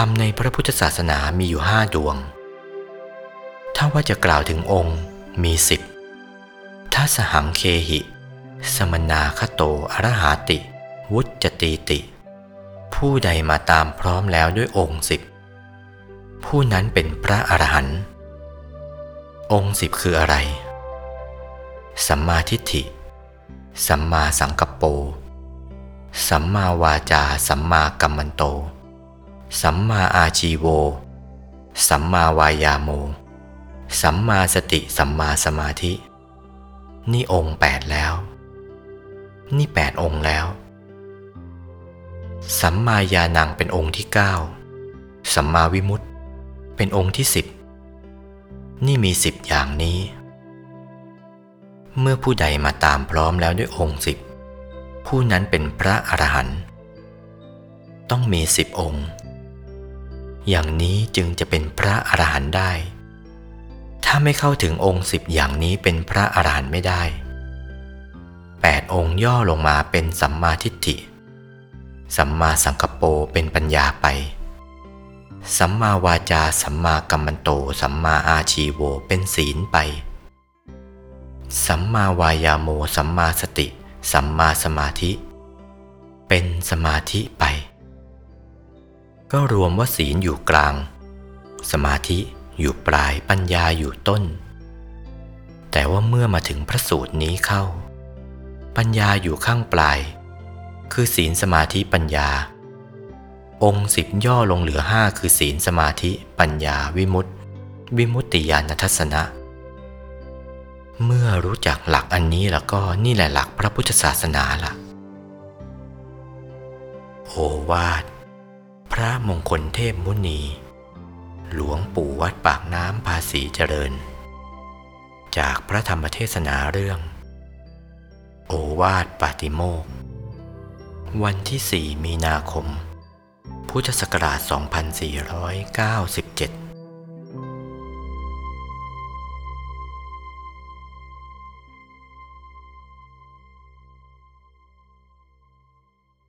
ธรรมในพระพุทธศาสนามีอยู่ห้าดวง ถ้าว่าจะกล่าวถึงองค์มีสิบถ้าสหังเคหิ สมนาคโตอรหาติ วุจตีติ ผู้ใดมาตามพร้อมแล้วด้วยองค์สิบผู้นั้นเป็นพระอรหันต์องค์สิบคืออะไร สัมมาทิฏฐิ สัมมาสังกัปโป สัมมาวาจา สัมมากัมมันโต สัมมาอาชีโว สัมมาวายาโม สัมมาสติสัมมาสมาธิ นี่องค์แปดแล้ว นี่แปดองค์แล้ว สัมมายานังเป็นองค์ที่เก้าสัมมาวิมุตติเป็นองค์ที่สิบนี่มีสิบอย่างนี้ เมื่อผู้ใดมาตามพร้อมแล้วด้วยองค์สิบผู้นั้นเป็นพระอรหันต์ต้องมีสิบองค์ อย่างนี้จึงจะเป็นพระอรหันต์ได้ ถ้าไม่เข้าถึงองค์สิบอย่างนี้เป็นพระอรหันต์ไม่ได้แปดองค์ย่อลงมาเป็นสัมมาทิฏฐิ สัมมาสังกปโปเป็นปัญญาไป สัมมาวาจา สัมมากัมมันโต สัมมาอาชีโวเป็นศีลไป สัมมาวายาโม สัมมาสติ สัมมาสมาธิ เป็นสมาธิไป ก็รวมว่าศีลอยู่กลาง สมาธิอยู่ปลายปัญญาอยู่ต้น แต่ว่าเมื่อมาถึงพระสูตรนี้เข้า ปัญญาอยู่ข้างปลาย คือศีลสมาธิปัญญา องค์สิบย่อลงเหลือห้าคือศีลสมาธิ ปัญญาวิมุตติ วิมุตติญาณทัศนะ เมื่อรู้จักหลักอันนี้แล้วก็นี่แหละหลักพระพุทธศาสนาละ่ะ โอวาท พระมงคลเทพมุนี หลวงปู่วัดปากน้ำภาษีเจริญ จากพระธรรมเทศนาเรื่อง โอวาทปาติโมก วันที่ 4 มีนาคม พุทธศักราช 2497